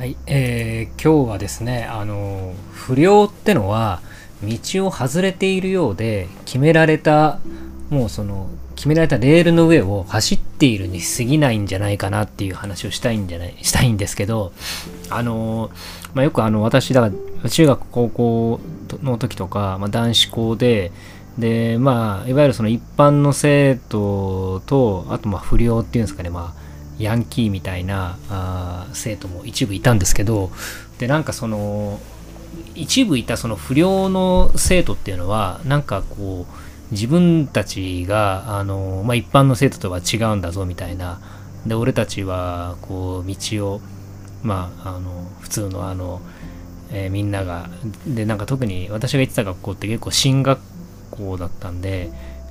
はい、えー今日はですね、あの、不良ってのは、道を外れているようで、決められた、もうその、決められたレールの上を走っているに過ぎないんじゃないかなっていう話をしたいんじゃない、したいんですけど、あの、まあ、よくあの、私、だから、中学、高校の時とか、まあ、男子校で、で、まあ、いわゆるその一般の生徒と、あと、まあ、不良っていうんですかね、まあ、ヤンキーみたいなあ生徒も一部いたんですけどでなんかその一部いたその不良の生徒っていうのはなんかこう自分たちがあの、まあ、一般の生徒とは違うんだぞみたいな。で俺たちはこう道をまああの普通のあの、えーみんながでなんか特に私が行ってた学校って結構進学校だったんで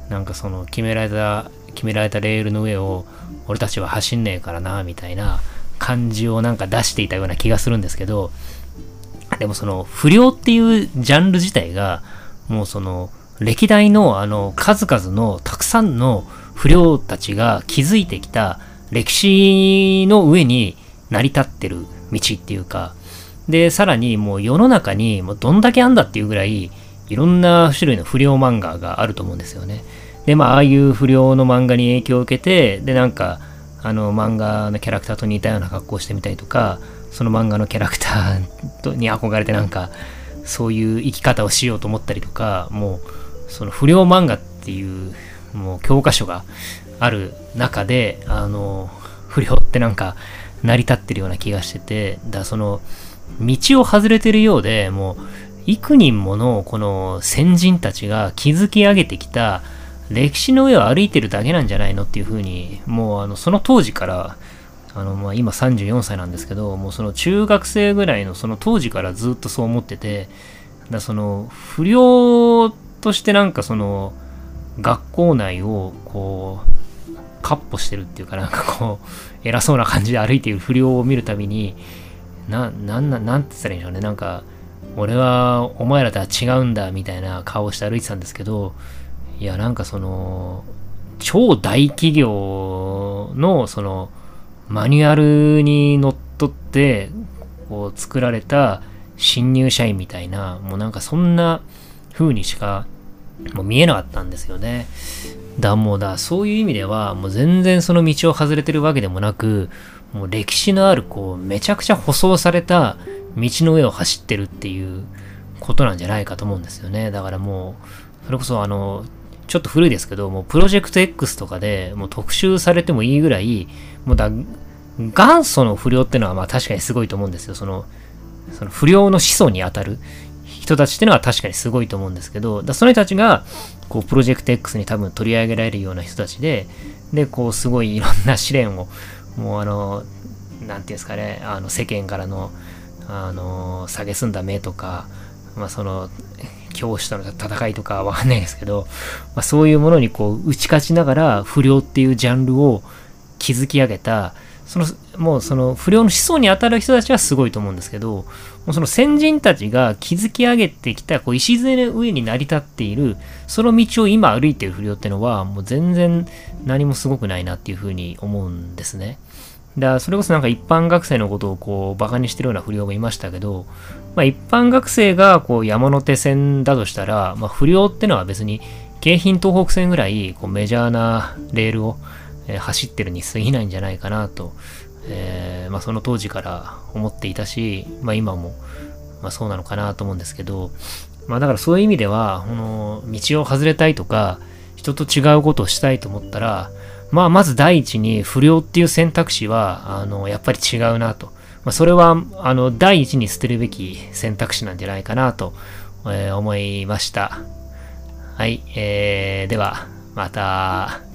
なんかその決められた決められたレールの上を俺たちは走んねえからなみたいな感じをなんか出していたような気がするんですけどでもその不良っていうジャンル自体がもうその歴代のあの数々のたくさんの不良たちが築いてきた歴史の上に成り立ってる道っていうかでさらにもう世の中にもうどんだけあんだっていうぐらいいろんな種類の不良漫画があると思うんですよね。でまあああいう不良の漫画に影響を受けてでなんかあの漫画のキャラクターと似たような格好をしてみたりとかその漫画のキャラクターに憧れてなんかそういう生き方をしようと思ったりとかもうその不良漫画っていうもう教科書がある中であの不良ってなんか成り立ってるような気がしててだその道を外れてるようでもう幾人ものこの先人たちが築き上げてきた歴史の上を歩いてるだけなんじゃないのっていうふうにもうあのその当時からあの、まあ、今34歳なんですけどもうその中学生ぐらいのその当時からずっとそう思っててだその不良としてなんかその学校内をこうカッポしてるっていうかなんかこう偉そうな感じで歩いている不良を見るたびにな、なんな、なんて言ったらいいんでしょうね。なんか、俺はお前らとは違うんだみたいな顔をして歩いてたんですけど、いや、なんかその、超大企業のその、マニュアルにのっとって、こう作られた新入社員みたいな、もうなんかそんな風にしかもう見えなかったんですよね。だもうだ、そういう意味では、もう全然その道を外れてるわけでもなく、もう歴史のある、こう、めちゃくちゃ舗装された道の上を走ってるっていうことなんじゃないかと思うんですよね。だからもう、それこそあの、ちょっと古いですけど、もうプロジェクト X とかでもう特集されてもいいぐらい、もうだ、元祖の不良ってのはまあ確かにすごいと思うんですよ。その、その不良の始祖にあたる人たちってのは確かにすごいと思うんですけど、だその人たちが、こう、プロジェクト X に多分取り上げられるような人たちで、で、こう、すごいいろんな試練を、もうあの、なんていうんですかね、あの、世間からの、あの、下げすんだ目とか、まあ、その、教師との戦いとかわかんないですけど、まあ、そういうものにこう、打ち勝ちながら、不良っていうジャンルを築き上げた、その、もうその不良の思想に当たる人たちはすごいと思うんですけど、もうその先人たちが築き上げてきたこう礎の上に成り立っている、その道を今歩いている不良ってのは、もう全然何もすごくないなっていうふうに思うんですね。だそれこそなんか一般学生のことをこうバカにしてるような不良もいましたけど、まあ一般学生がこう山手線だとしたら、まあ不良ってのは別に京浜東北線ぐらいこうメジャーなレールを走ってるに過ぎないんじゃないかなと、えーまあ、その当時から思っていたし、まあ、今も、ま、そうなのかなと思うんですけど、まあ、だからそういう意味ではこの道を外れたいとか人と違うことをしたいと思ったら、まあ、まず第一に不良っていう選択肢はあのやっぱり違うなと、まあ、それはあの第一に捨てるべき選択肢なんじゃないかなと、えー思いました。はい、えー、ではまた。